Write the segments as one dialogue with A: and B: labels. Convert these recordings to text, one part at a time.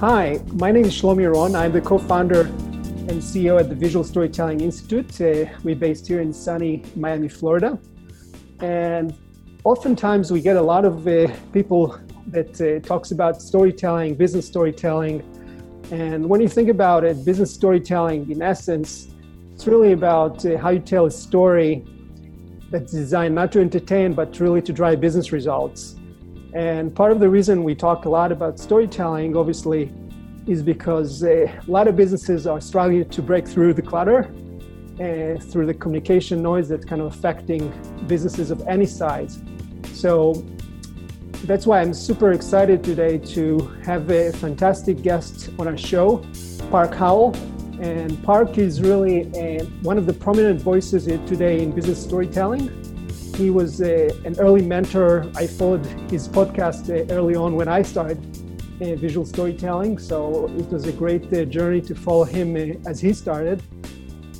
A: Hi, my name is Shlomi Ron. I'm the co-founder and CEO at the Visual Storytelling Institute. Uh, we're based here in sunny Miami, Florida. And oftentimes we get a lot of uh, people that uh, talks about storytelling, business storytelling. And when you think about it, business storytelling, in essence, it's really about uh, how you tell a story that's designed not to entertain, but really to drive business results. And part of the reason we talk a lot about storytelling, obviously, is because uh, a lot of businesses are struggling to break through the clutter uh, through the communication noise that's kind of affecting businesses of any size. So that's why I'm super excited today to have a fantastic guest on our show, Park Howell. And Park is really a, one of the prominent voices today in business storytelling. He was a, an early mentor. I followed his podcast uh, early on when I started uh, visual storytelling. So it was a great uh, journey to follow him uh, as he started.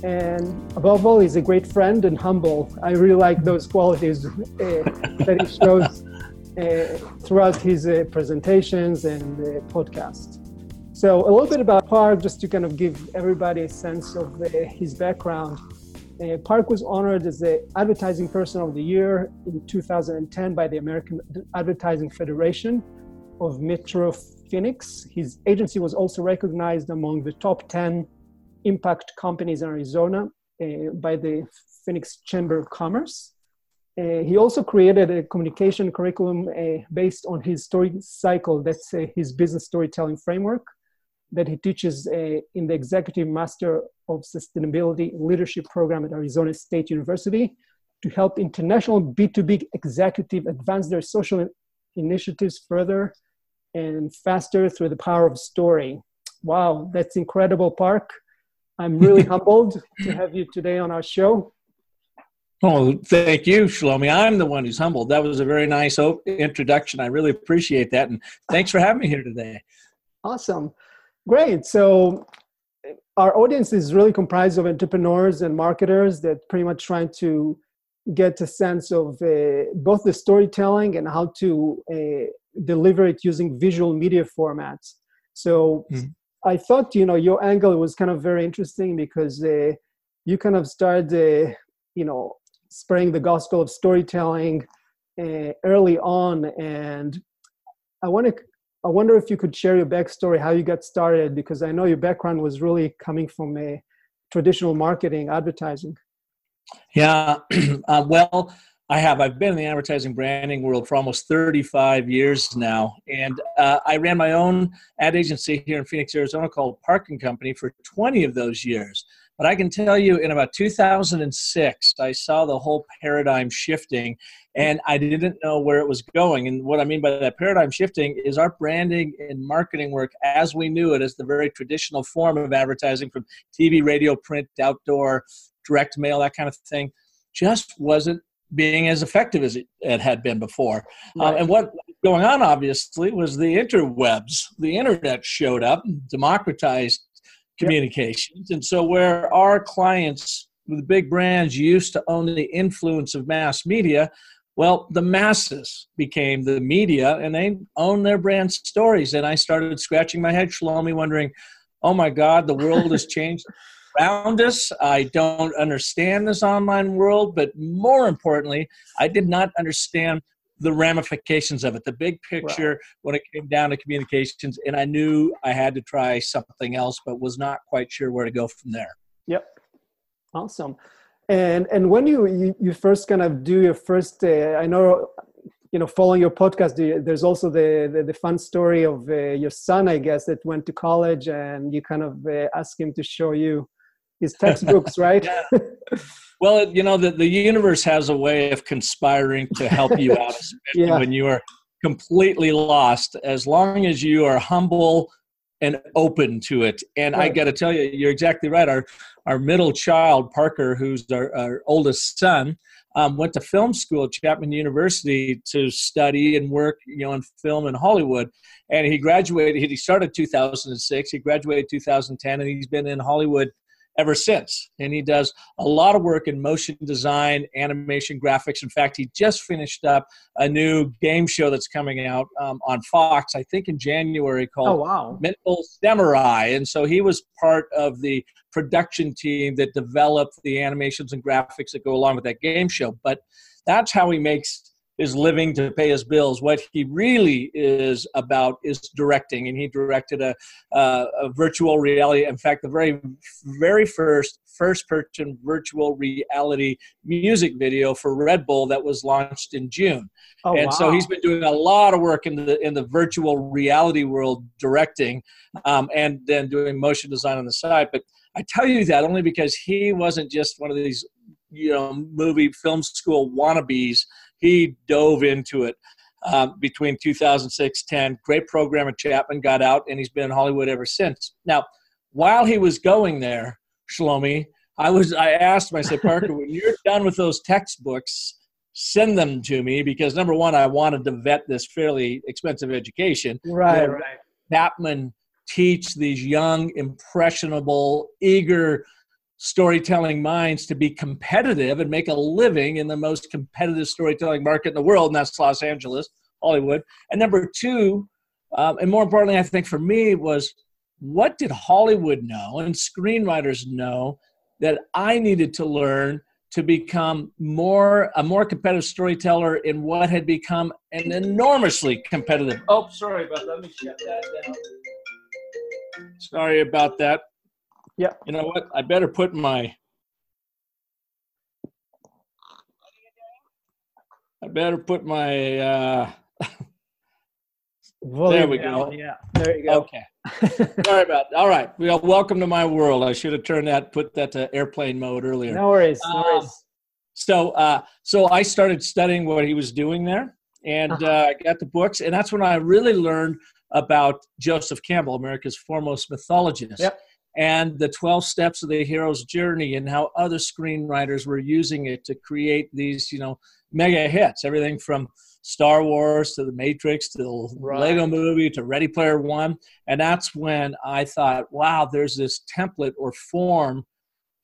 A: And above all, he's a great friend and humble. I really like those qualities uh, that he shows uh, throughout his presentations and podcasts. So a little bit about Park, just to kind of give everybody a sense of his background. Uh, Park was honored as the Advertising Person of the Year in 2010 by the American Advertising Federation of Metro Phoenix. His agency was also recognized among the top 10 impact companies in Arizona uh, by the Phoenix Chamber of Commerce. Uh, he also created a communication curriculum uh, based on his story cycle, that's uh, his business storytelling framework that he teaches uh, in the Executive Master of Sustainability Leadership Program at Arizona State University to help international B2B executives advance their social initiatives further and faster through the power of story. Wow, that's incredible, Park. I'm really humbled to have you today on our show.
B: Oh, thank you, Shlomi. I'm the one who's humbled. That was a very nice introduction. I really appreciate that. And thanks for having me here today.
A: Awesome. Great. So our audience is really comprised of entrepreneurs and marketers that pretty much trying to get a sense of uh, both the storytelling and how to uh, deliver it using visual media formats. So mm. I thought, you know, your angle was kind of very interesting because uh, you kind of started, uh, you know, spreading the gospel of storytelling uh, early on, and I want to I wonder if you could share your backstory, how you got started, because I know your background was really coming from a traditional marketing, advertising.
B: Yeah, uh, well, I have. I've been in the advertising branding world for almost 35 years now, and uh, I ran my own ad agency here in Phoenix, Arizona, called Park and Company for 20 of those years. But I can tell you, in about 2006, I saw the whole paradigm shifting, and I didn't know where it was going. And what I mean by that paradigm shifting is our branding and marketing work as we knew it as the very traditional form of advertising from TV, radio, print, outdoor, direct mail, that kind of thing, just wasn't being as effective as it, had been before. Uh, right. And what going on, obviously, was the interwebs. The internet showed up, democratized communications. Yep. And so, where our clients, the big brands, used to own the influence of mass media, well, the masses became the media and they own their brand stories. And I started scratching my head, Shlomi, wondering, oh my God, the world has changed around us. I don't understand this online world, but more importantly, I did not understand the ramifications of it, the big picture when it came down to communications. And I knew I had to try something else, but was not quite sure where to go from there.
A: Yep. Awesome. And and when you you, you first kind of do your first, uh, I know, you know, following your podcast, there's also the the, the fun story of uh, your son, I guess, that went to college, and you kind of uh, ask him to show you his textbooks, right?
B: Well, you know, the, the universe has a way of conspiring to help you out, especially yeah. when you are completely lost, as long as you are humble and open to it. And right. I got to tell you, you're exactly right. Our, our middle child, Parker, who's our, our oldest son, um, went to film school at Chapman University to study and work, you know, in film in Hollywood. And he graduated. He started 2006. He graduated 2010, and he's been in Hollywood ever since. And he does a lot of work in motion design, animation, graphics. In fact, he just finished up a new game show that's coming out um, on Fox, I think in January, called
A: oh, wow.
B: Mental Samurai. And so he was part of the production team that developed the animations and graphics that go along with that game show. But that's how he makes is living to pay his bills. What he really is about is directing, and he directed a, uh, a virtual reality. In fact, the very, very first first-person virtual reality music video for Red Bull that was launched in June. Oh, and wow. so he's been doing a lot of work in the in the virtual reality world, directing, um, and then doing motion design on the side. But I tell you that only because he wasn't just one of these you know movie film school wannabes he dove into it um, between 2006 10 great program at chapman got out and he's been in hollywood ever since. Now while he was going there shlomi i was i asked him i said parker when you're done with those textbooks send them to me because number one i wanted to vet this fairly expensive education.
A: Right you know, right
B: chapman teach these young impressionable eager storytelling minds to be competitive and make a living in the most competitive storytelling market in the world, and that's Los Angeles, Hollywood. And number two, um, and more importantly, I think for me, was what did Hollywood know and screenwriters know that I needed to learn to become more a more competitive storyteller in what had become an enormously competitive. Oh, sorry about that. Let me shut that down. Sorry about that.
A: Yeah.
B: You know what? I better put my. I better put my. Uh, there we go.
A: Yeah, there you go.
B: Okay. Sorry about. That. All right. Well, welcome to my world. I should have turned that, put that to airplane mode earlier.
A: No worries. No um, worries.
B: so, uh, so I started studying what he was doing there, and uh-huh. uh, got the books, and that's when I really learned about Joseph Campbell, America's foremost mythologist.
A: Yep
B: and the 12 steps of the hero's journey and how other screenwriters were using it to create these you know mega hits. Everything from star wars to the matrix to the right. lego movie to ready player one. And that's when i thought wow there's this template or form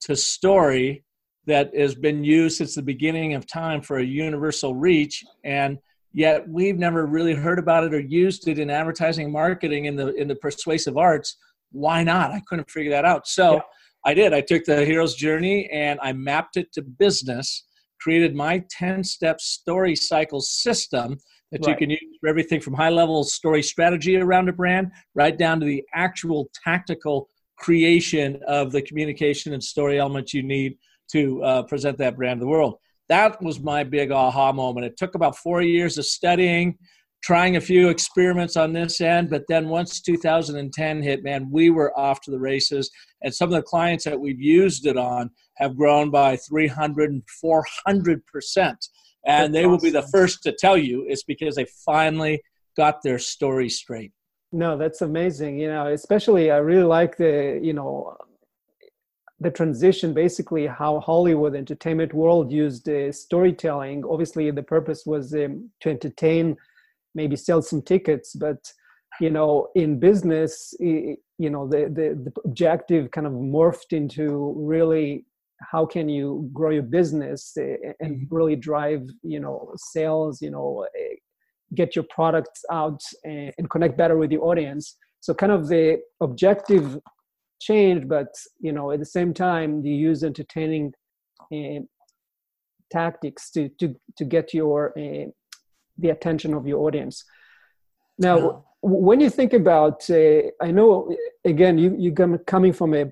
B: to story that has been used since the beginning of time for a universal reach. And yet we've never really heard about it or used it in advertising marketing in the in the persuasive arts why not? I couldn't figure that out. So yeah. I did. I took the hero's journey and I mapped it to business, created my 10 step story cycle system that right. you can use for everything from high level story strategy around a brand right down to the actual tactical creation of the communication and story elements you need to uh, present that brand to the world. That was my big aha moment. It took about four years of studying, trying a few experiments on this end, but then once 2010 hit, man, we were off to the races. And some of the clients that we've used it on have grown by 300 and 400 percent. And they will be the first to tell you it's because they finally got their story straight.
A: No, that's amazing. You know, especially I really like the, you know, the transition basically how hollywood entertainment world used uh, storytelling obviously the purpose was um, to entertain maybe sell some tickets but you know in business you know the, the, the objective kind of morphed into really how can you grow your business eh, and mm-hmm. really drive you know sales you know eh, get your products out and, and connect better with the audience so kind of the objective changed but you know at the same time you use entertaining uh, tactics to to to get your uh, the attention of your audience. Now, when you think about, uh, I know again you you come coming from a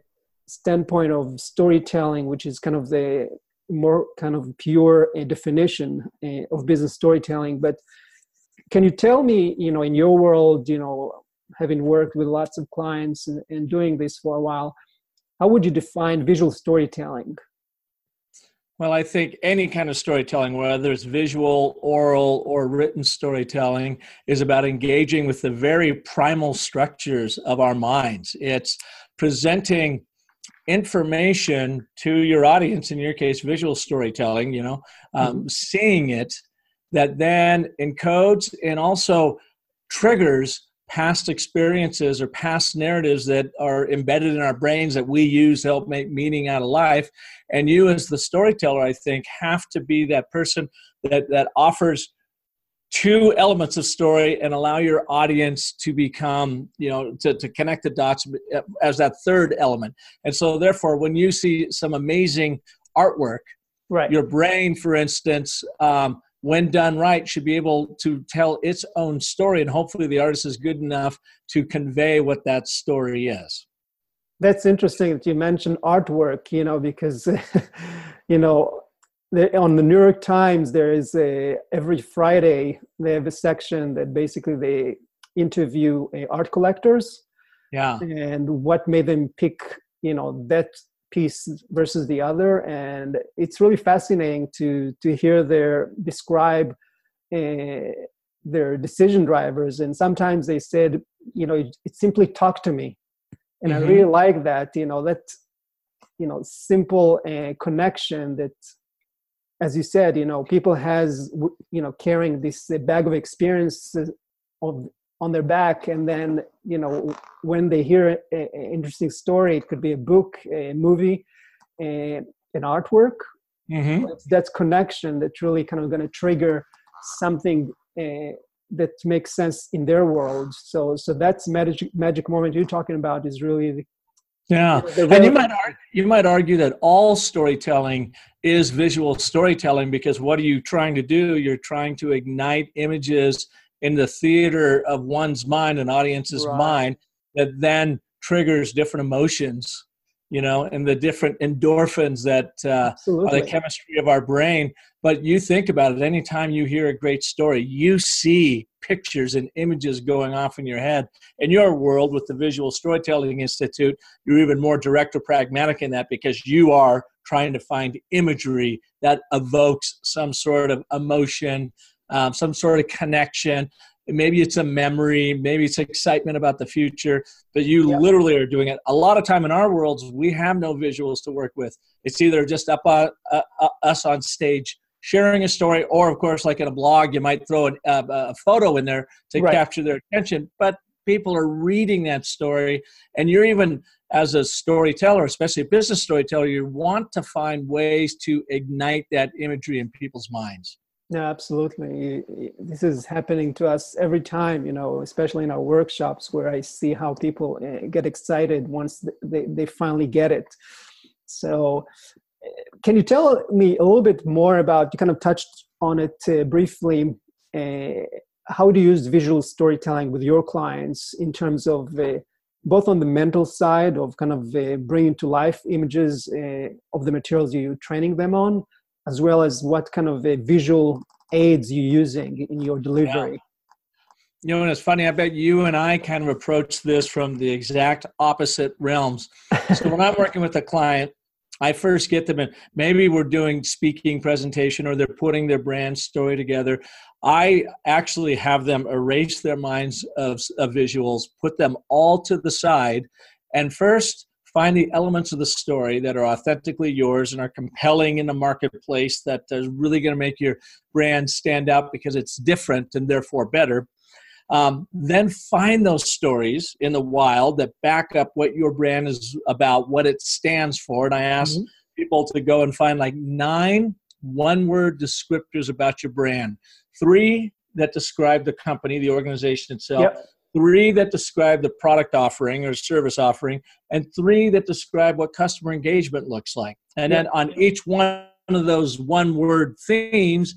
A: standpoint of storytelling, which is kind of the more kind of pure uh, definition uh, of business storytelling. But can you tell me, you know, in your world, you know, having worked with lots of clients and, and doing this for a while, how would you define visual storytelling?
B: Well, I think any kind of storytelling, whether it's visual, oral, or written storytelling, is about engaging with the very primal structures of our minds. It's presenting information to your audience, in your case, visual storytelling, you know, um, mm-hmm. seeing it that then encodes and also triggers past experiences or past narratives that are embedded in our brains that we use to help make meaning out of life. And you, as the storyteller, I think, have to be that person that, that offers two elements of story and allow your audience to become you know to, to connect the dots as that third element and so therefore when you see some amazing artwork
A: right
B: your brain for instance um, when done right should be able to tell its own story and hopefully the artist is good enough to convey what that story is
A: that's interesting that you mentioned artwork you know because you know on the New York Times, there is a every Friday they have a section that basically they interview uh, art collectors.
B: Yeah.
A: And what made them pick, you know, that piece versus the other, and it's really fascinating to to hear their describe uh, their decision drivers. And sometimes they said, you know, it, it simply talked to me, and mm-hmm. I really like that. You know that, you know, simple uh, connection that as you said you know people has you know carrying this bag of experiences of on their back and then you know when they hear an interesting story it could be a book a movie a, an artwork mm-hmm. that's connection that's really kind of going to trigger something uh, that makes sense in their world so so that's magic magic moment you're talking about is really
B: yeah, and you might argue, you might argue that all storytelling is visual storytelling because what are you trying to do? You're trying to ignite images in the theater of one's mind, an audience's right. mind, that then triggers different emotions you know, and the different endorphins that uh, are the chemistry of our brain. But you think about it, anytime you hear a great story, you see pictures and images going off in your head. In your world, with the Visual Storytelling Institute, you're even more direct or pragmatic in that because you are trying to find imagery that evokes some sort of emotion, um, some sort of connection, maybe it's a memory maybe it's excitement about the future but you yeah. literally are doing it. A lot of time in our worlds we have no visuals to work with. It's either just up on, uh, uh, us on stage sharing a story or of course like in a blog you might throw a, a photo in there to right. capture their attention but people are reading that story. And you're even as a storyteller especially a business storyteller you want to find ways to ignite that imagery in people's minds
A: no, absolutely. This is happening to us every time, you know, especially in our workshops where I see how people eh, get excited once they, they finally get it. So, eh, can you tell me a little bit more about, you kind of touched on it uh, briefly, uh, how do you use visual storytelling with your clients in terms of uh, both on the mental side of kind of bringing to life images of the materials you're training them on? As well as what kind of visual aids you're using in your delivery. Yeah.
B: You know, and it's funny, I bet you and I kind of approach this from the exact opposite realms. so when I'm working with a client, I first get them in. Maybe we're doing speaking presentation or they're putting their brand story together. I actually have them erase their minds of, of visuals, put them all to the side, and first find the elements of the story that are authentically yours and are compelling in the marketplace that is really going to make your brand stand out because it's different and therefore better. Um, then find those stories in the wild that back up what your brand is about, what it stands for. And I ask mm-hmm. people to go and find like nine one word descriptors about your brand, three that describe the company, the organization itself, yep three that describe the product offering or service offering, and three that describe what customer engagement looks like. And then on each one of those one word themes,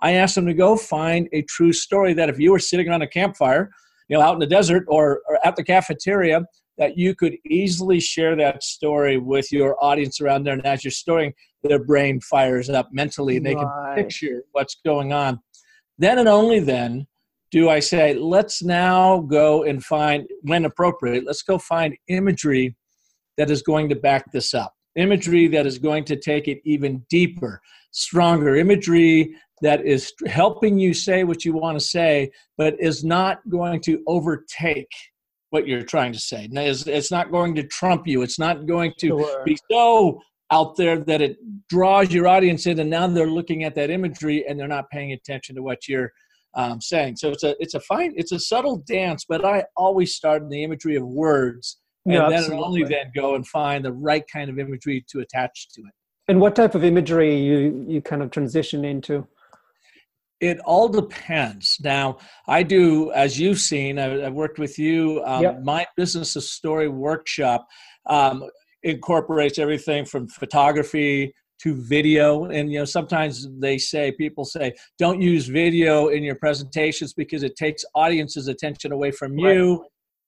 B: I ask them to go find a true story that if you were sitting on a campfire, you know, out in the desert or, or at the cafeteria, that you could easily share that story with your audience around there. And as you're storing, their brain fires up mentally and they right. can picture what's going on. Then and only then do I say, let's now go and find, when appropriate, let's go find imagery that is going to back this up? Imagery that is going to take it even deeper, stronger, imagery that is helping you say what you want to say, but is not going to overtake what you're trying to say. It's not going to trump you. It's not going to sure. be so out there that it draws your audience in, and now they're looking at that imagery and they're not paying attention to what you're um, saying. So it's a it's a fine it's a subtle dance, but I always start in the imagery of words, and then only then go and find the right kind of imagery to attach to it.
A: And what type of imagery you you kind of transition into?
B: It all depends. Now, I do, as you've seen, I, I've worked with you. Um,
A: Yep.
B: My business of story workshop um, incorporates everything from photography to video. And you know, sometimes they say people say, "Don't use video in your presentations because it takes audience's attention away from you."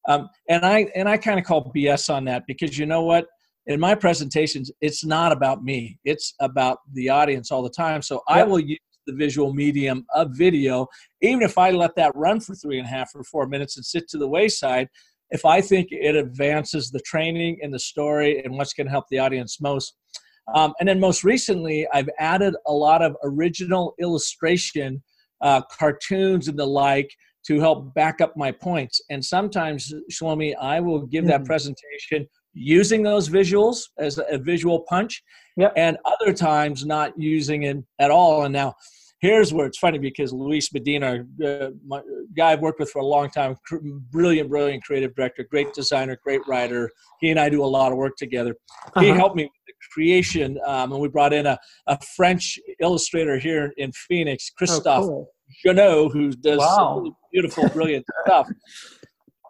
B: Um, and I and I kind of call BS on that because you know what? In my presentations, it's not about me; it's about the audience all the time. So I will use the visual medium of video, even if I let that run for three and a half or four minutes and sit to the wayside. If I think it advances the training and the story and what's going to help the audience most. Um, and then most recently, I've added a lot of original illustration, uh, cartoons and the like to help back up my points. And sometimes, Shlomi, I will give that
A: Mhm.
B: presentation using those visuals as a visual punch,
A: Yep.
B: and other times not using it at all. And now, here's where it's funny because Luis Medina, uh, my guy I've worked with for a long time, cr- brilliant, brilliant creative director, great designer, great writer. He and I do a lot of work together. He
A: Uh-huh.
B: helped me with the creation, um, and we brought in a, a French illustrator here in Phoenix,
A: Oh,
B: Christophe
A: cool.
B: Janot, who does
A: Wow.
B: some really beautiful, brilliant stuff.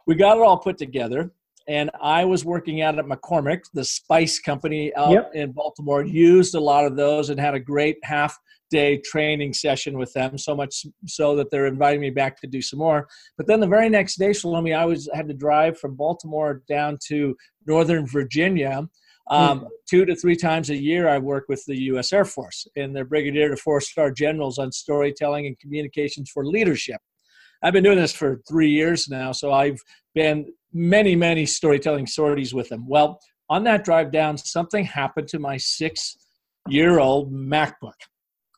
B: We got it all put together, and I was working out at McCormick, the spice company out
A: Yep.
B: in Baltimore. Used a lot of those and had a great half day training session with them. So much so that they're inviting me back to do some more. But then the very next day, Shlomi, I was had to drive from Baltimore down to Northern Virginia. Um, Two to three times a year, I work with the U.S. Air Force and their brigadier to four-star generals on storytelling and communications for leadership. I've been doing this for three years now, so I've been many, many storytelling sorties with them. Well, on that drive down, something happened to my six-year-old MacBook.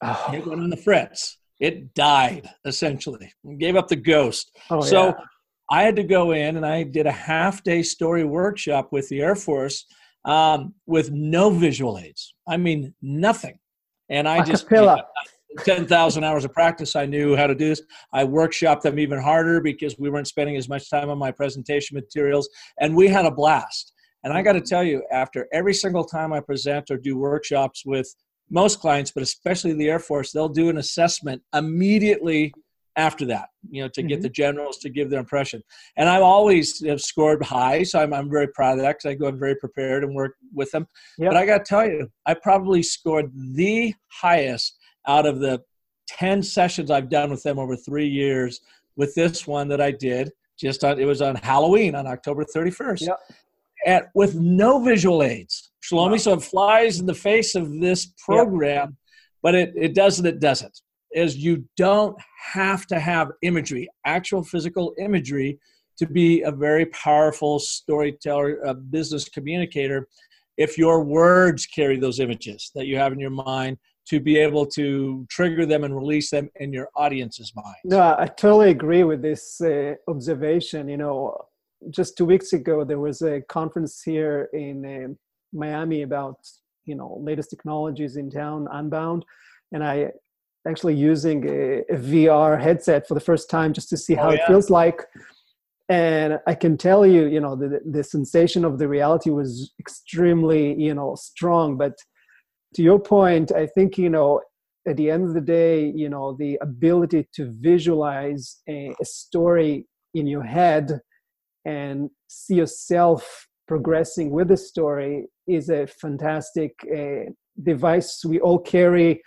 A: Oh,
B: It went on the fritz. It died essentially. Gave up the ghost.
A: oh,
B: so
A: yeah.
B: I had to go in and I did a half day story workshop with the Air Force um, with no visual aids. I mean, nothing. And I just,
A: cappella.
B: 10,000 hours of practice, I knew how to do this. I workshopped them even harder because we weren't spending as much time on my presentation materials. And we had a blast. And I got to tell you, after every single time I present or do workshops with most clients, but especially the Air Force, they'll do an assessment immediately after that, you know, to get
A: Mhm.
B: the generals to give their impression. And I've always have scored high, so I'm, I'm very proud of that because I go in very prepared and work with them.
A: Yep.
B: But I got to tell you, I probably scored the highest out of the 10 sessions I've done with them over three years with this one that I did just on, it was on Halloween on October 31st.
A: Yep.
B: And with no visual aids. Shlomi,
A: Wow.
B: so it flies in the face of this program, but it, it does and it doesn't. Is you don't have to have imagery, actual physical imagery, to be a very powerful storyteller, a business communicator, if your words carry those images that you have in your mind to be able to trigger them and release them in your audience's mind.
A: No, I totally agree with this uh, observation. You know, just two weeks ago there was a conference here in um Miami about you know latest technologies in town, Unbound, and I actually using a, a VR headset for the first time just to see how
B: Oh,
A: it feels like. And I can tell you, you know, the the sensation of the reality was extremely, you know, strong. But to your point, I think you know at the end of the day, you know, the ability to visualize a, a story in your head and see yourself progressing with the story is a fantastic uh, device we all carry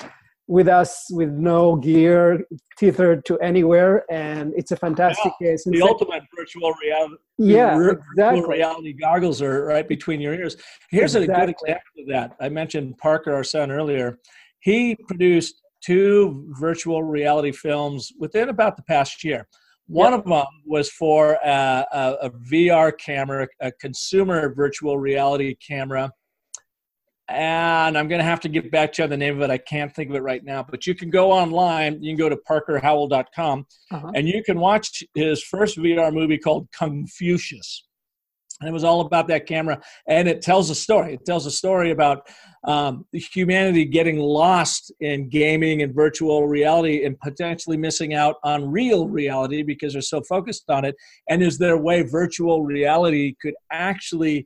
A: with us with no gear tethered to anywhere and it's a fantastic uh,
B: The ultimate virtual reality.
A: yeah
B: virtual
A: exactly
B: reality goggles are right between your ears. Here's a good example of that. I mentioned Parker, our son, earlier. He produced two virtual reality films within about the past year. One of them was for a, a, a VR camera, a consumer virtual reality camera. And I'm going to have to get back to you on the name of it. I can't think of it right now, but you can go online. You can go to parkerhowell.com
A: Uh-huh.
B: and you can watch his first VR movie called Confucius. And it was all about that camera. And it tells a story. It tells a story about um, humanity getting lost in gaming and virtual reality and potentially missing out on real reality because they're so focused on it. And is there a way virtual reality could actually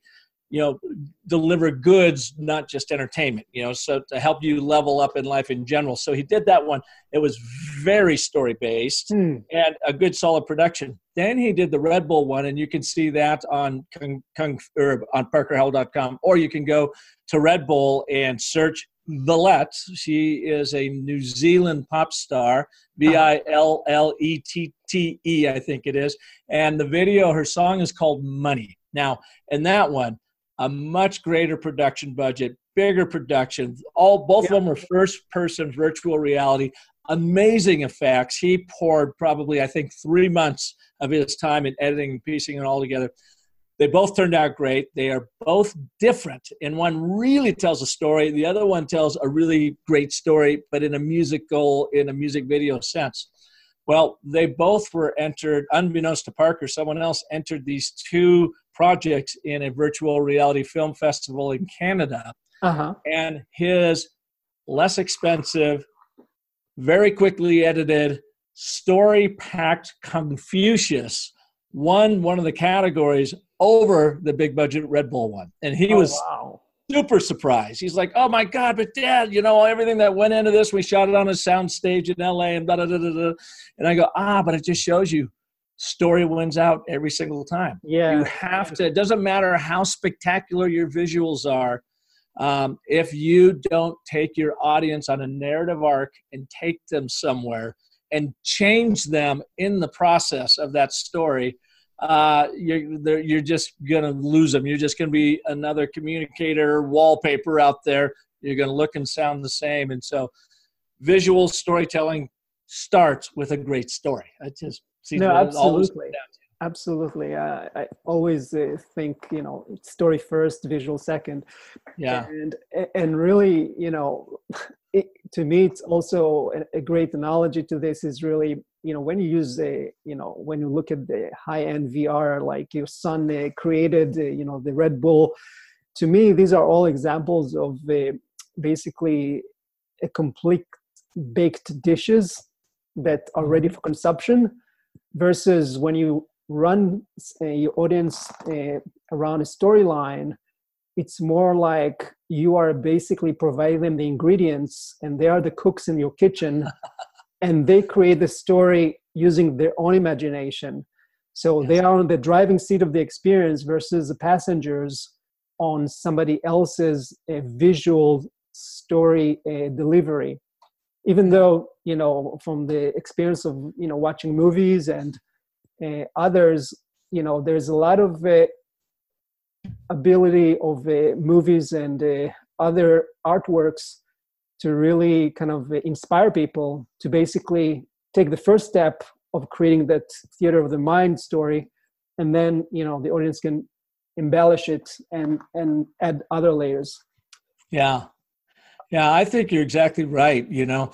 B: you know deliver goods not just entertainment you know so to help you level up in life in general so he did that one it was very story based hmm. and a good solid production then he did the red bull one and you can see that on Kung, Kung, or on parkerhowell.com or you can go to red bull and search Villette. She is a New Zealand pop star, V I L L E T T E, I think it is. And the video, her song is called Money. Now, in that one, a much greater production budget, bigger production. All both yeah. of them are first person virtual reality. Amazing effects. He poured probably, I think, three months of his time in editing and piecing it all together. They both turned out great. They are both different. And one really tells a story, the other one tells a really great story, but in a musical, in a music video sense. Well, they both were entered, unbeknownst to Parker, someone else entered these two projects in a virtual reality film festival in Canada. Uh-huh. And his less expensive, very quickly edited, story packed Confucius won one of the categories over the big budget Red Bull one. And he oh, was wow super surprised. He's like, "Oh my god, but Dad, you know everything that went into this. We shot it on a sound stage in L.A. and da da da da." And I go, "Ah, but it just shows you." Story wins out every single time.
A: Yeah,
B: you have to. It doesn't matter how spectacular your visuals are. Um, if you don't take your audience on a narrative arc and take them somewhere and change them in the process of that story, uh, you're you're just gonna lose them. You're just gonna be another communicator wallpaper out there. You're gonna look and sound the same, and so visual storytelling starts with a great story. I just
A: see no, absolutely. Absolutely, uh, I always uh, think you know story first, visual second.
B: Yeah,
A: and and really, you know, it, to me, it's also a, a great analogy to this is really you know when you use a you know when you look at the high end vr like your son uh, created uh, you know the red bull to me these are all examples of uh, basically a complete baked dishes that are ready for consumption versus when you run uh, your audience uh, around a storyline it's more like you are basically providing them the ingredients and they are the cooks in your kitchen and they create the story using their own imagination so yes. they are on the driving seat of the experience versus the passengers on somebody else's uh, visual story uh, delivery even though you know from the experience of you know watching movies and uh, others you know there's a lot of uh, ability of uh, movies and uh, other artworks to really kind of inspire people to basically take the first step of creating that theater of the mind story and then you know the audience can embellish it and and add other layers.
B: Yeah yeah i think you're exactly right you know.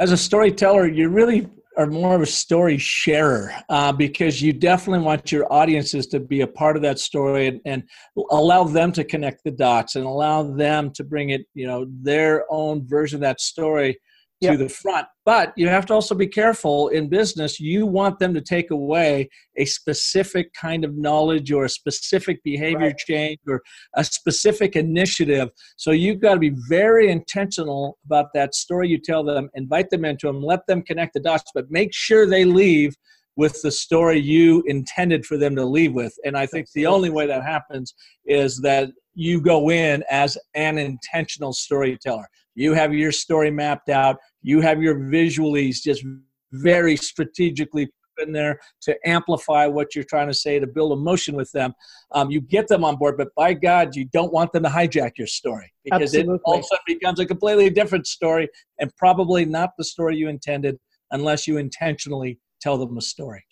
B: As a storyteller you really are more of a story sharer uh, because you definitely want your audiences to be a part of that story and, and, allow them to connect the dots and allow them to bring it you know their own version of that story to yep. the front. But you have to also be careful in business. You want them to take away a specific kind of knowledge or a specific behavior right. change or a specific initiative. So you've got to be very intentional about that story you tell them, invite them into them, let them connect the dots, but make sure they leave with the story you intended for them to leave with. And I think the only way that happens is that you go in as an intentional storyteller. You have your story mapped out. You have your visuals just very strategically in there to amplify what you're trying to say to build emotion with them. Um, you get them on board, but by God, you don't want them to hijack your story because Absolutely. it all of a sudden becomes a completely different story and probably not the story you intended unless you intentionally tell them a story.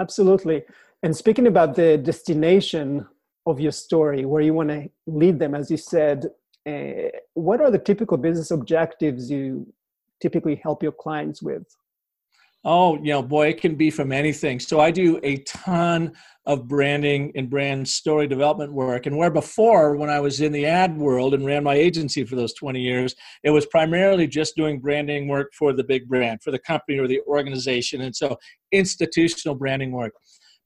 A: Absolutely. And speaking about the destination of your story, where you want to lead them, as you said, uh, what are the typical business objectives you typically help your clients with?
B: Oh, you know, boy, it can be from anything. So I do a ton of branding and brand story development work. And where before, when I was in the ad world and ran my agency for those 20 years, it was primarily just doing branding work for the big brand, for the company or the organization. And so institutional branding work.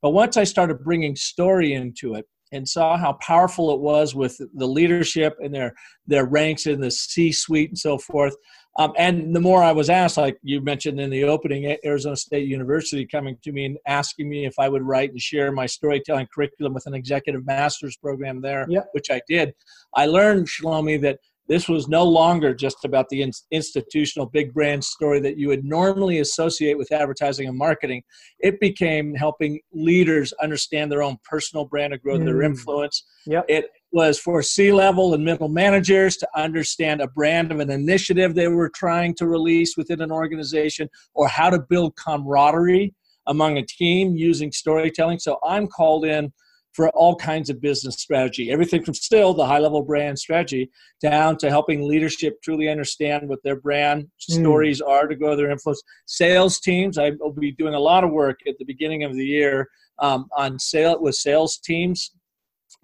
B: But once I started bringing story into it, and saw how powerful it was with the leadership and their their ranks in the C suite and so forth. Um, and the more I was asked, like you mentioned in the opening, Arizona State University coming to me and asking me if I would write and share my storytelling curriculum with an executive master's program there, yep. which I did. I learned, Shlomi, that this was no longer just about the in- institutional big brand story that you would normally associate with advertising and marketing. It became helping leaders understand their own personal brand and grow mm. their influence. Yep. It was for C level and middle managers to understand a brand of an initiative they were trying to release within an organization or how to build camaraderie among a team using storytelling. So I'm called in for all kinds of business strategy. Everything from still the high level brand strategy down to helping leadership truly understand what their brand mm. stories are to grow their influence. Sales teams, I will be doing a lot of work at the beginning of the year um, on sale with sales teams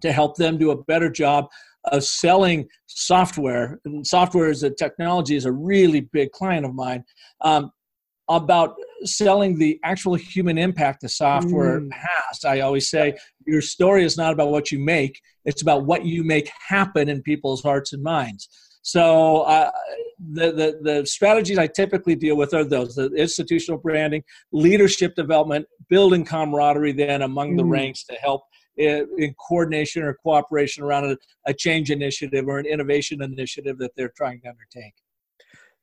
B: to help them do a better job of selling software. And software is a technology is a really big client of mine. Um, about selling the actual human impact the software mm. has. I always say your story is not about what you make, it's about what you make happen in people's hearts and minds. So uh, the, the, the strategies I typically deal with are those: the institutional branding, leadership development, building camaraderie then among mm. the ranks to help Uh, in coordination or cooperation around a, a change initiative or an innovation initiative that they're trying to undertake.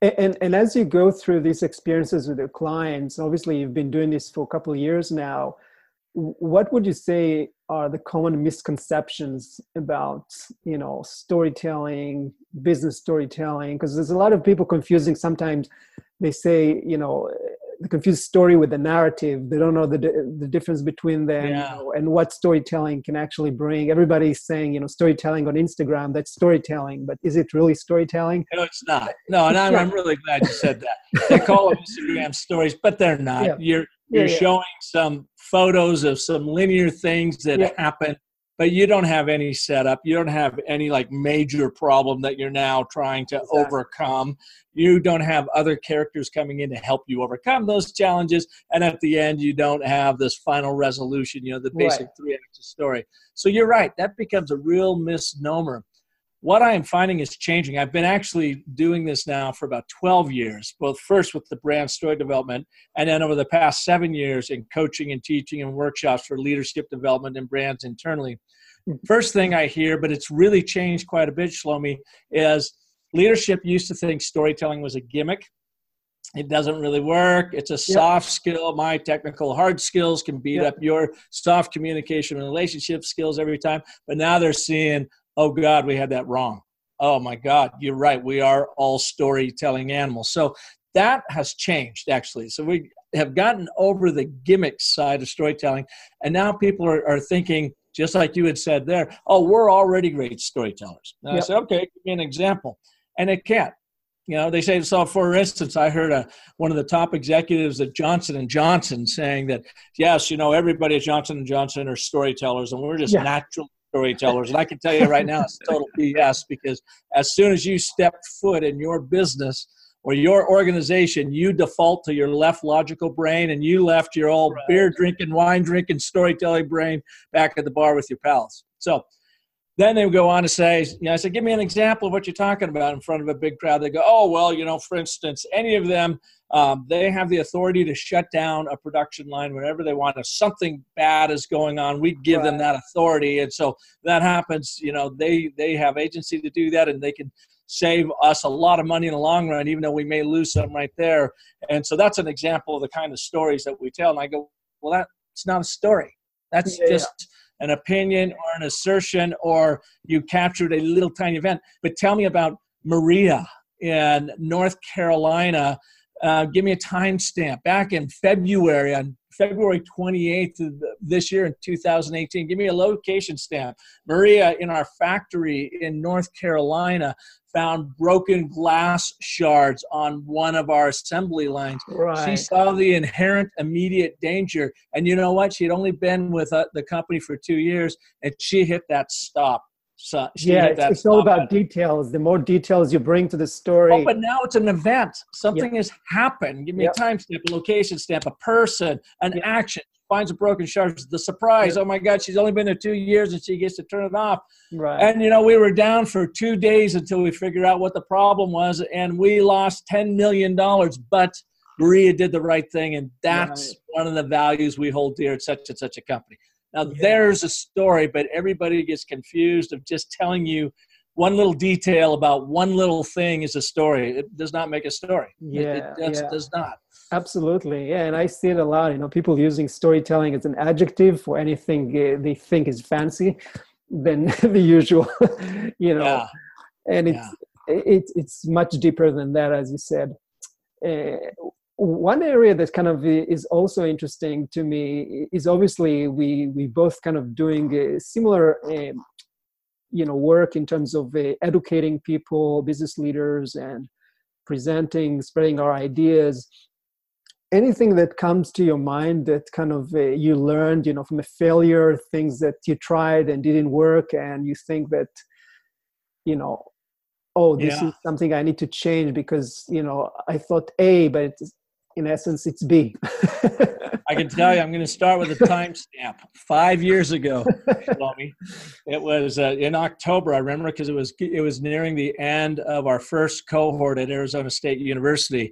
A: And, and as you go through these experiences with your clients, obviously you've been doing this for a couple of years now. What would you say are the common misconceptions about you know storytelling, business storytelling? Because there's a lot of people confusing. Sometimes they say you know the confused story with the narrative. They don't know the the difference between them yeah. you know, and what storytelling can actually bring. Everybody's saying, you know, storytelling on Instagram, that's storytelling, but is it really storytelling?
B: No, it's not. No, and I'm, I'm really glad you said that. They call them Instagram stories, but they're not. Yeah. You're you're yeah, showing some photos of some linear things that happen but you don't have any setup. You don't have any like major problem that you're now trying to exactly. overcome. You don't have other characters coming in to help you overcome those challenges. And at the end you don't have this final resolution you know the basic right. three acts of story. So you're right. That becomes a real misnomer what I am finding is changing. I've been actually doing this now for about 12 years, both first with the brand story development, and then over the past seven years in coaching and teaching and workshops for leadership development and brands internally. First thing I hear, but it's really changed quite a bit, Shlomi, is leadership used to think storytelling was a gimmick. It doesn't really work. It's a soft yep. skill. My technical hard skills can beat yep. up your soft communication and relationship skills every time. But now they're seeing, oh God, we had that wrong. Oh my God, you're right. We are all storytelling animals. So that has changed actually. So we have gotten over the gimmick side of storytelling, and now people are, are thinking, just like you had said there, oh, we're already great storytellers. And yep. I said, okay, give me an example. And it can't. You know, they say so. For instance, I heard a, one of the top executives at Johnson and Johnson saying that yes, you know, everybody at Johnson and Johnson are storytellers, and we're just yeah. natural storytellers. And I can tell you right now, it's total BS because as soon as you step foot in your business or your organization, you default to your left logical brain and you left your old right. beer drinking, wine drinking, storytelling brain back at the bar with your pals. So then they would go on to say, you know, I said, give me an example of what you're talking about in front of a big crowd. They go, oh, well, you know, for instance, any of them, um, they have the authority to shut down a production line whenever they want. If something bad is going on, we'd give right. them that authority. And so that happens, you know, they, they have agency to do that and they can save us a lot of money in the long run, even though we may lose some right there. And so that's an example of the kind of stories that we tell. And I go, well, that's not a story. That's yeah, just. An opinion or an assertion, or you captured a little tiny event. But tell me about Maria in North Carolina. Uh, give me a timestamp. Back in February, on February 28th of this year in 2018. Give me a location stamp. Maria in our factory in North Carolina found broken glass shards on one of our assembly lines. Right. She saw the inherent immediate danger. And you know what? She'd only been with uh, the company for two years and she hit that stop.
A: So yeah, it's, it's all about details. The more details you bring to the story.
B: Oh, but now it's an event. Something yep. has happened. Give me yep. a timestamp, a location stamp, a person, an yep. action finds a broken shard. The surprise, oh my God, she's only been there two years and she gets to turn it off. Right. And you know, we were down for two days until we figured out what the problem was, and we lost ten million dollars. But Maria did the right thing, and that's right. one of the values we hold dear at such and such a company. Now yeah. there's a story, but everybody gets confused of just telling you one little detail about one little thing is a story. It does not make a story. Yeah, it, it just yeah. does not.
A: Absolutely, yeah, and I see it a lot. You know, people using storytelling as an adjective for anything uh, they think is fancy than the usual. you know, yeah. and it's yeah. it's it's much deeper than that, as you said. Uh, one area that kind of is also interesting to me is obviously we we both kind of doing a similar um, you know work in terms of uh, educating people business leaders and presenting spreading our ideas anything that comes to your mind that kind of uh, you learned you know from a failure things that you tried and didn't work and you think that you know oh this yeah. is something i need to change because you know i thought a but it's, in essence it's b
B: i can tell you i'm going to start with a timestamp five years ago it was uh, in october i remember because it was it was nearing the end of our first cohort at arizona state university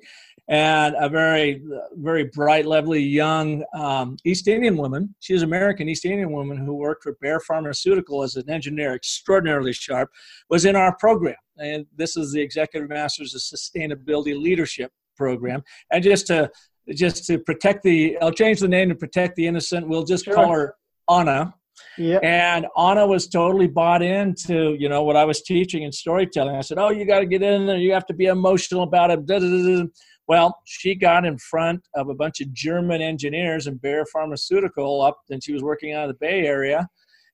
B: and a very, very bright, lovely young um, East Indian woman. She is American East Indian woman who worked for Bayer Pharmaceutical as an engineer, extraordinarily sharp, was in our program. And this is the Executive Masters of Sustainability Leadership program. And just to just to protect the, I'll change the name to protect the innocent. We'll just sure. call her Anna. Yeah. And Anna was totally bought into, you know, what I was teaching and storytelling. I said, "Oh, you got to get in there. You have to be emotional about it." Well, she got in front of a bunch of German engineers in Bayer Pharmaceutical up, and she was working out of the Bay Area.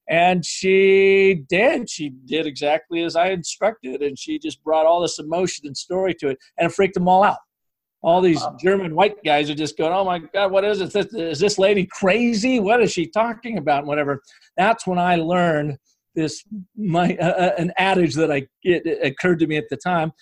B: And she did. She did exactly as I instructed, and she just brought all this emotion and story to it, and it freaked them all out. All these German white guys are just going, "Oh my God, what is it? Is this lady crazy? What is she talking about?" And whatever. That's when I learned this my uh, uh an adage that I it occurred to me at the time: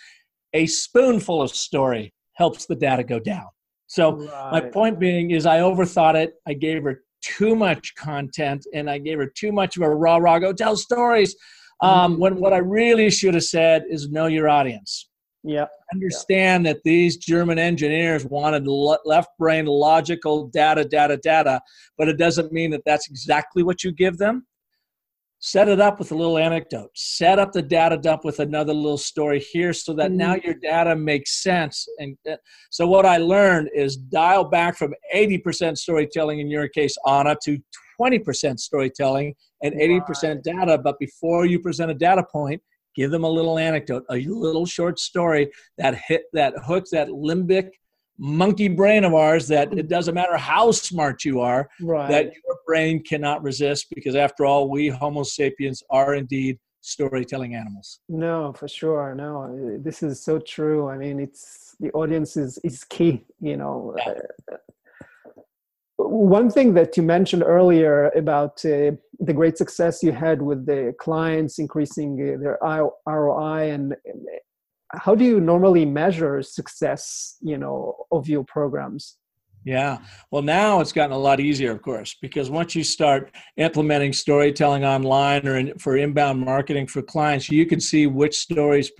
B: a spoonful of story helps the data go down. So right. my point being is I overthought it. I gave her too much content and I gave her too much of a raw raw go tell stories. Um, mm-hmm. When what I really should have said is know your audience.
A: Yeah.
B: Understand that these German engineers wanted left brain logical data, data, data, but it doesn't mean that that's exactly what you give them. Set it up with a little anecdote. Set up the data dump with another little story here so that now mm-hmm. your data makes sense. And uh, so what i learned is dial back from 80% storytelling in your case anna to 20% storytelling and 80% data. But before you present a data point give them a little anecdote a little short story that hit that hooks that limbic monkey brain of ours that it doesn't matter how smart you are right. that your brain cannot resist because after all we homo sapiens are indeed storytelling animals
A: no for sure no this is so true i mean it's the audience is is key you know yeah. one thing that you mentioned earlier about uh, the great success you had with the clients increasing uh, their ROI and how do you normally measure success you know of your programs?
B: Yeah. Well now it's gotten a lot easier of course because once you start implementing storytelling online or in, for inbound marketing for clients you can see which stories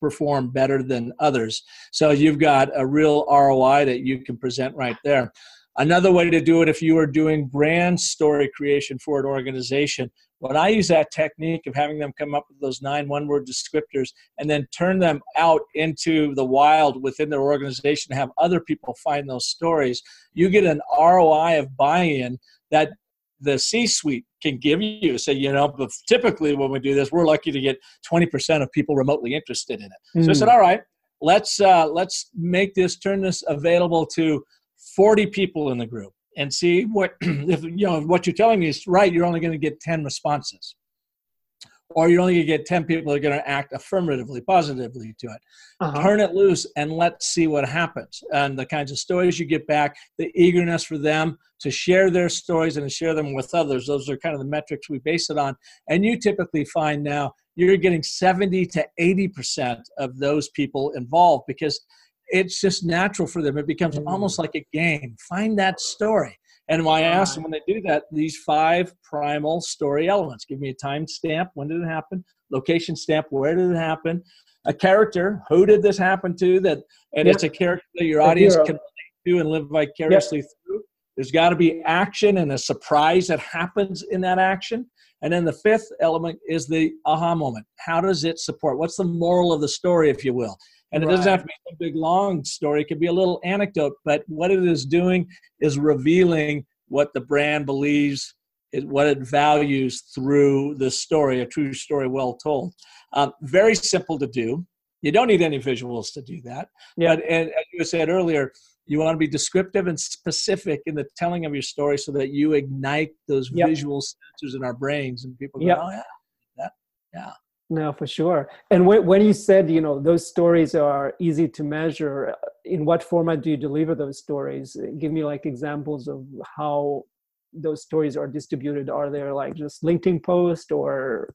B: perform better than others. So you've got a real roi that you can present right there Another way to do it if you are doing brand story creation for an organization when I use that technique of having them come up with those nine one word descriptors and then turn them out into the wild within their organization to have other people find those stories, you get an ROI of buy in that the C suite can give you. So, you know, but typically when we do this, we're lucky to get 20% of people remotely interested in it. Mm. So I said, hmm. all right, let's, uh, let's make this, turn this available to 40 people in the group and see what if you know what you're telling me is right you're only going to get 10 responses. Or you're only going to get 10 people that are going to act affirmatively positively to it. Uh-huh. turn it loose and let's see what happens. And the kinds of stories you get back the eagerness for them to share their stories and to share them with others those are kind of the metrics we base it on. And you typically find now you're getting 70 to 80% of those people involved because it's just natural for them. It becomes mm. almost like a game. Find that story. And why I ask them when they do that, these five primal story elements. Give me a time stamp. When did it happen? Location stamp. Where did it happen? A character. Who did this happen to? That and yep. it's a character that your audience can relate to and live vicariously yep. through. There's got to be action and a surprise that happens in that action. And then the fifth element is the aha moment. How does it support? What's the moral of the story, if you will? And it doesn't have to be a big long story. It could be a little anecdote, but what it is doing is revealing what the brand believes, what it values through the story, a true story well told. Um, very simple to do. You don't need any visuals to do that. Yeah. But and as you said earlier, you want to be descriptive and specific in the telling of your story so that you ignite those yep. visual sensors in our brains and people go, yep. oh yeah, that, yeah.
A: No, for sure. And when, when you said, you know, those stories are easy to measure, in what format do you deliver those stories? Give me like examples of how those stories are distributed. Are there like just LinkedIn post or?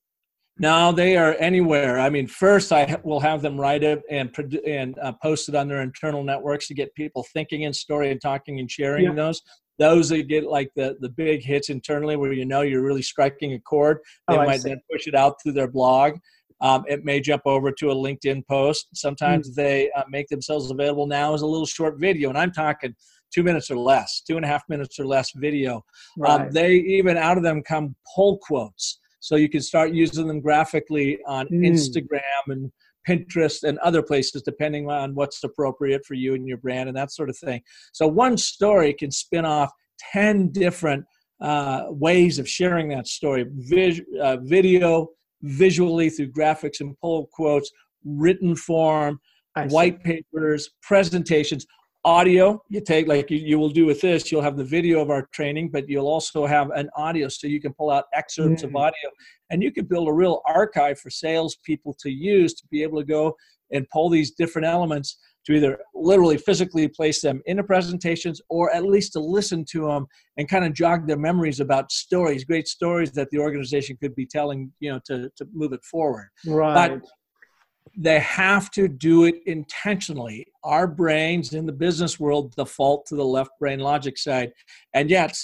B: No, they are anywhere. I mean, first I will have them write it and and uh, post it on their internal networks to get people thinking in story and talking and sharing yeah. those those that get like the the big hits internally where you know you're really striking a chord they oh, might then push it out through their blog um, it may jump over to a linkedin post sometimes mm. they uh, make themselves available now as a little short video and i'm talking two minutes or less two and a half minutes or less video um, right. um, they even out of them come pull quotes so you can start using them graphically on mm. instagram and Pinterest and other places, depending on what's appropriate for you and your brand and that sort of thing. So one story can spin off 10 different uh, ways of sharing that story Vis- uh, video, visually through graphics and pull quotes, written form, white papers, presentations, audio you take like you, you will do with this you'll have the video of our training but you'll also have an audio so you can pull out excerpts mm-hmm. of mm. audio and you can build a real archive for salespeople to use to be able to go and pull these different elements to either literally physically place them into presentations or at least to listen to them and kind of jog their memories about stories great stories that the organization could be telling you know to, to move it forward
A: right
B: but they have to do it intentionally. Our brains in the business world default to the left brain logic side. And yet,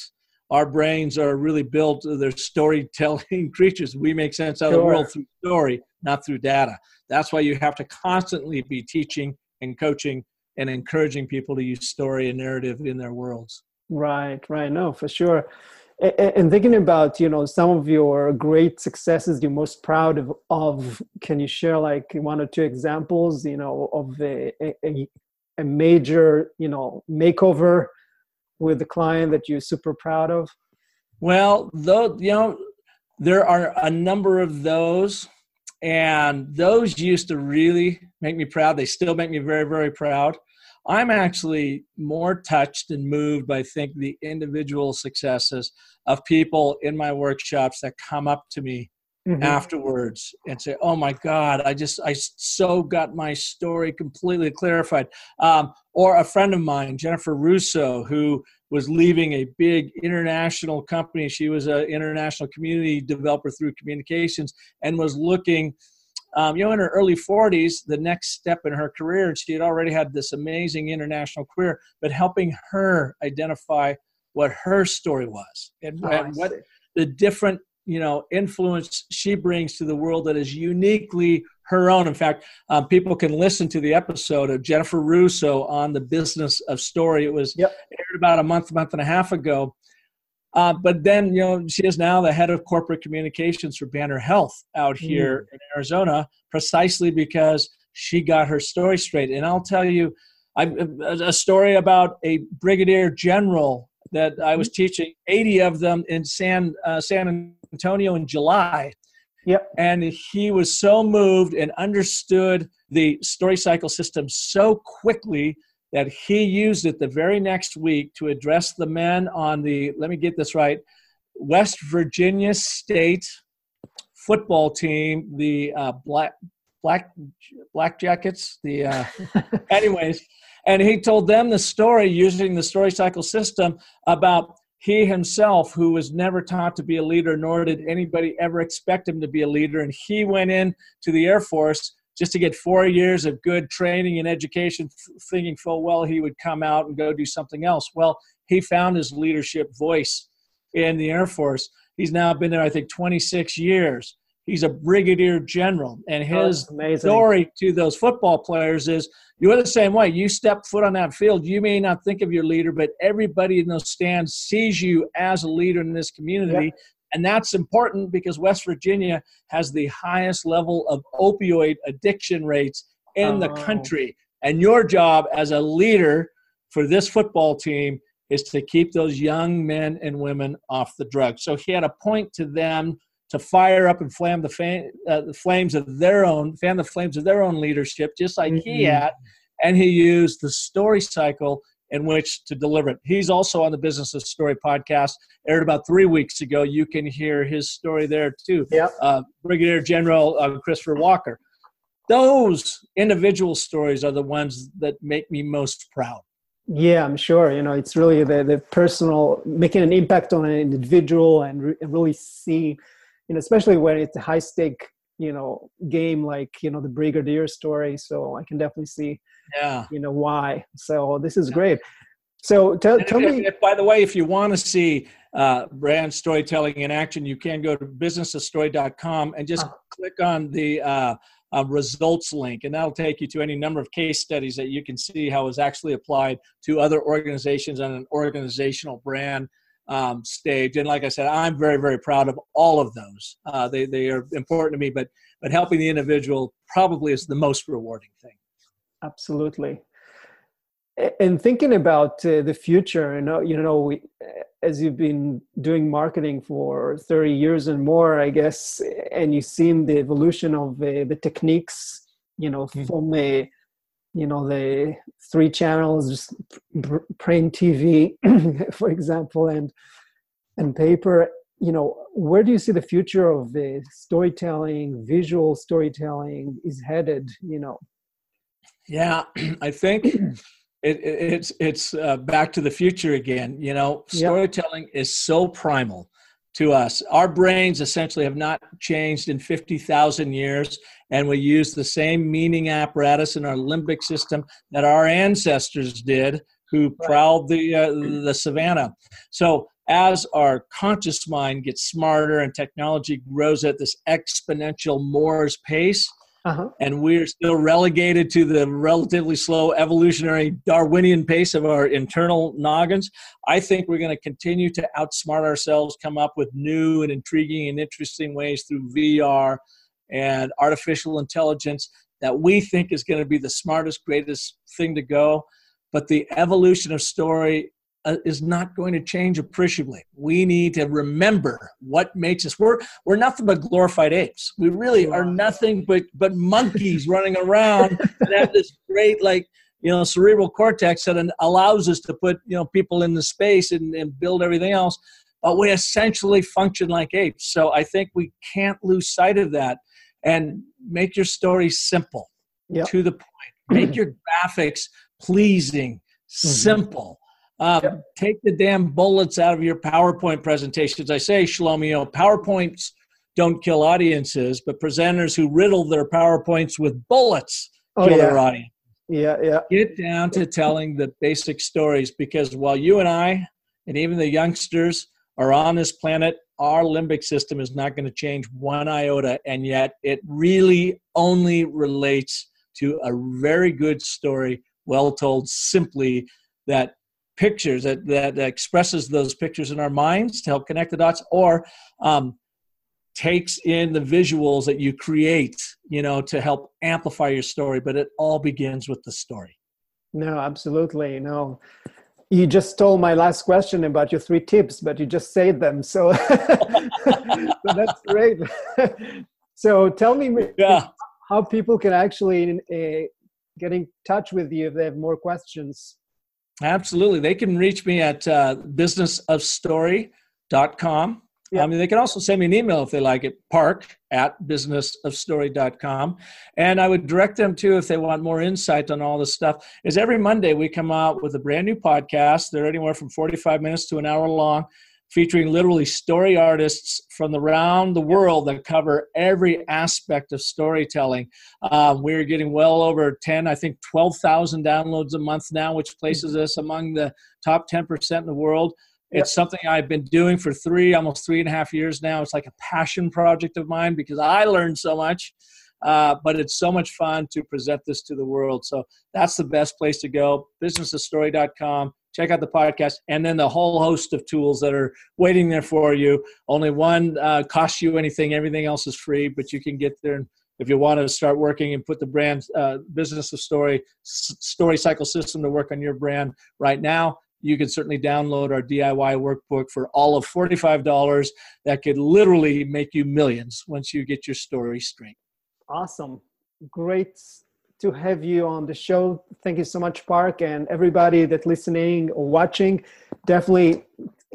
B: our brains are really built, they're storytelling creatures. We make sense out sure. of the world through story, not through data. That's why you have to constantly be teaching and coaching and encouraging people to use story and narrative in their worlds.
A: Right, right. No, for sure and thinking about you know some of your great successes you're most proud of, of can you share like one or two examples you know of a, a, a major you know makeover with the client that you're super proud of?
B: Well though you know there are a number of those and those used to really make me proud. They still make me very very proud I'm actually more touched and moved by, I think, the individual successes of people in my workshops that come up to me mm-hmm. afterwards and say, "Oh my God, I just I so got my story completely clarified." Um, or a friend of mine, Jennifer Russo, who was leaving a big international company. She was an international community developer through communications and was looking um, you know, in her early 40s, the next step in her career, and she had already had this amazing international career, but helping her identify what her story was and, oh, and what the different, you know, influence she brings to the world that is uniquely her own. In fact, um, people can listen to the episode of Jennifer Russo on the business of story. It was yep. aired about a month, month and a half ago. Uh, but then, you know, she is now the head of corporate communications for Banner Health out here mm. in Arizona, precisely because she got her story straight. And I'll tell you I, a story about a brigadier general that I was mm-hmm. teaching, 80 of them in San, uh, San Antonio in July.
A: Yep.
B: And he was so moved and understood the story cycle system so quickly that he used it the very next week to address the men on the, let me get this right, West Virginia State football team, the uh, Black Black Black Jackets. The uh, anyways, and he told them the story using the story cycle system about he himself, who was never taught to be a leader, nor did anybody ever expect him to be a leader, and he went in to the Air Force just to get four years of good training and education, thinking full well he would come out and go do something else. Well, he found his leadership voice in the Air Force. He's now been there, I think, 26 years. He's a brigadier general, and oh, his oh, story to those football players is you're the same way. You step foot on that field, you may not think of your leader, but everybody in those stands sees you as a leader in this community. Yep. And that's important because West Virginia has the highest level of opioid addiction rates in oh. the country. And your job as a leader for this football team is to keep those young men and women off the drugs. So he had a point to them to fire up and flame the, fam- uh, the flames of their own, fan the flames of their own leadership, just like mm-hmm. he had. And he used the story cycle in which to deliver it. He's also on the Business of Story podcast, aired about three weeks ago. You can hear his story there too.
A: Yeah. Uh,
B: Brigadier General uh, Christopher Walker. Those individual stories are the ones that make me most proud.
A: Yeah, I'm sure. You know, it's really the, the personal, making an impact on an individual and, re- and really see, you know, especially when it's a high stake, you know, game like, you know, the Brigadier story. So I can definitely see,
B: yeah,
A: you know, why. So this is great. So tell, tell
B: if,
A: me.
B: If, by the way, if you want to see uh, brand storytelling in action, you can go to businessofstory.com and just uh-huh. click on the uh, uh, results link, and that'll take you to any number of case studies that you can see how it's actually applied to other organizations on an organizational brand um, stage. And like I said, I'm very, very proud of all of those. Uh, they, they are important to me, but, but helping the individual probably is the most rewarding thing.
A: Absolutely and thinking about uh, the future you know you know we, as you've been doing marketing for 30 years and more i guess and you've seen the evolution of uh, the techniques you know mm-hmm. from the you know the three channels just print tv for example and and paper you know where do you see the future of the storytelling visual storytelling is headed you know
B: yeah i think it, it's it's uh, back to the future again. You know, storytelling yep. is so primal to us. Our brains essentially have not changed in 50,000 years, and we use the same meaning apparatus in our limbic system that our ancestors did, who prowled the uh, the savannah. So as our conscious mind gets smarter and technology grows at this exponential Moore's pace, uh-huh. and we're still relegated to the relatively slow evolutionary Darwinian pace of our internal noggins. I think we're going to continue to outsmart ourselves, come up with new and intriguing and interesting ways through VR and artificial intelligence that we think is going to be the smartest, greatest thing to go. But the evolution of story uh, is not going to change appreciably. We need to remember what makes us. We're we're nothing but glorified apes. We really are nothing but but monkeys running around and have this great like you know cerebral cortex that allows us to put you know people in the space and, and build everything else. But we essentially function like apes. So I think we can't lose sight of that and make your story simple, yep. to the point. Make your graphics pleasing, mm-hmm. simple uh, yep. Take the damn bullets out of your PowerPoint presentations. I say, Shlomi, you know, PowerPoints don't kill audiences, but presenters who riddle their PowerPoints with bullets oh, kill yeah. their audience.
A: Yeah, yeah.
B: Get down to telling the basic stories because while you and I and even the youngsters are on this planet, our limbic system is not going to change one iota, and yet it really only relates to a very good story, well told simply that pictures that, that, expresses those pictures in our minds to help connect the dots or um, takes in the visuals that you create you know to help amplify your story but it all begins with the story
A: no absolutely no you just stole my last question about your three tips but you just said them so, so that's great so tell me
B: yeah.
A: how people can actually uh, get in touch with you if they have more questions?
B: Absolutely. They can reach me at uh, businessofstory.com. Yeah. I mean, they can also send me an email if they like it, park at businessofstory.com. And I would direct them to, if they want more insight on all this stuff, is every Monday we come out with a brand new podcast. They're anywhere from 45 minutes to an hour long featuring literally story artists from around the world that cover every aspect of storytelling. Um, we're getting well over 10, I think 12,000 downloads a month now, which places us among the top 10% in the world. It's something I've been doing for three, almost three and a half years now. It's like a passion project of mine because I learned so much. Uh, but it's so much fun to present this to the world. So that's the best place to go. Businessofstory.com check out the podcast, and then the whole host of tools that are waiting there for you. Only one uh, costs you anything; everything else is free. But you can get there, and if you want to start working and put the brand uh, business of story story cycle system to work on your brand right now. You can certainly download our DIY workbook for all of $45. That could literally make you millions once you get your story straight.
A: Awesome. Great to have you on the show. Thank you so much, Park, and everybody that listening or watching. Definitely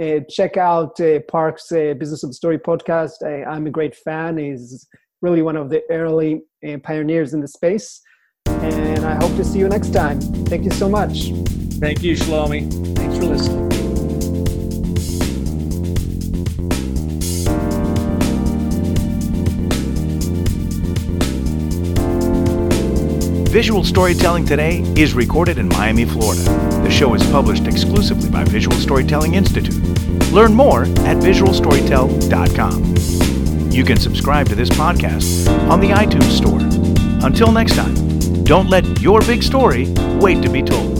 A: uh, check out uh, Park's uh, Business of the Story podcast. I, am a great fan. He's really one of the early uh, pioneers in the space. And I hope to see you next time. Thank you so much.
B: Thank you, Shlomi. Thanks for listening.
C: Visual Storytelling Today is recorded in Miami, Florida. The show is published exclusively by Visual Storytelling Institute. Learn more at visualstorytell.com. You can subscribe to this podcast on the iTunes Store. Until next time, don't let your big story wait to be told.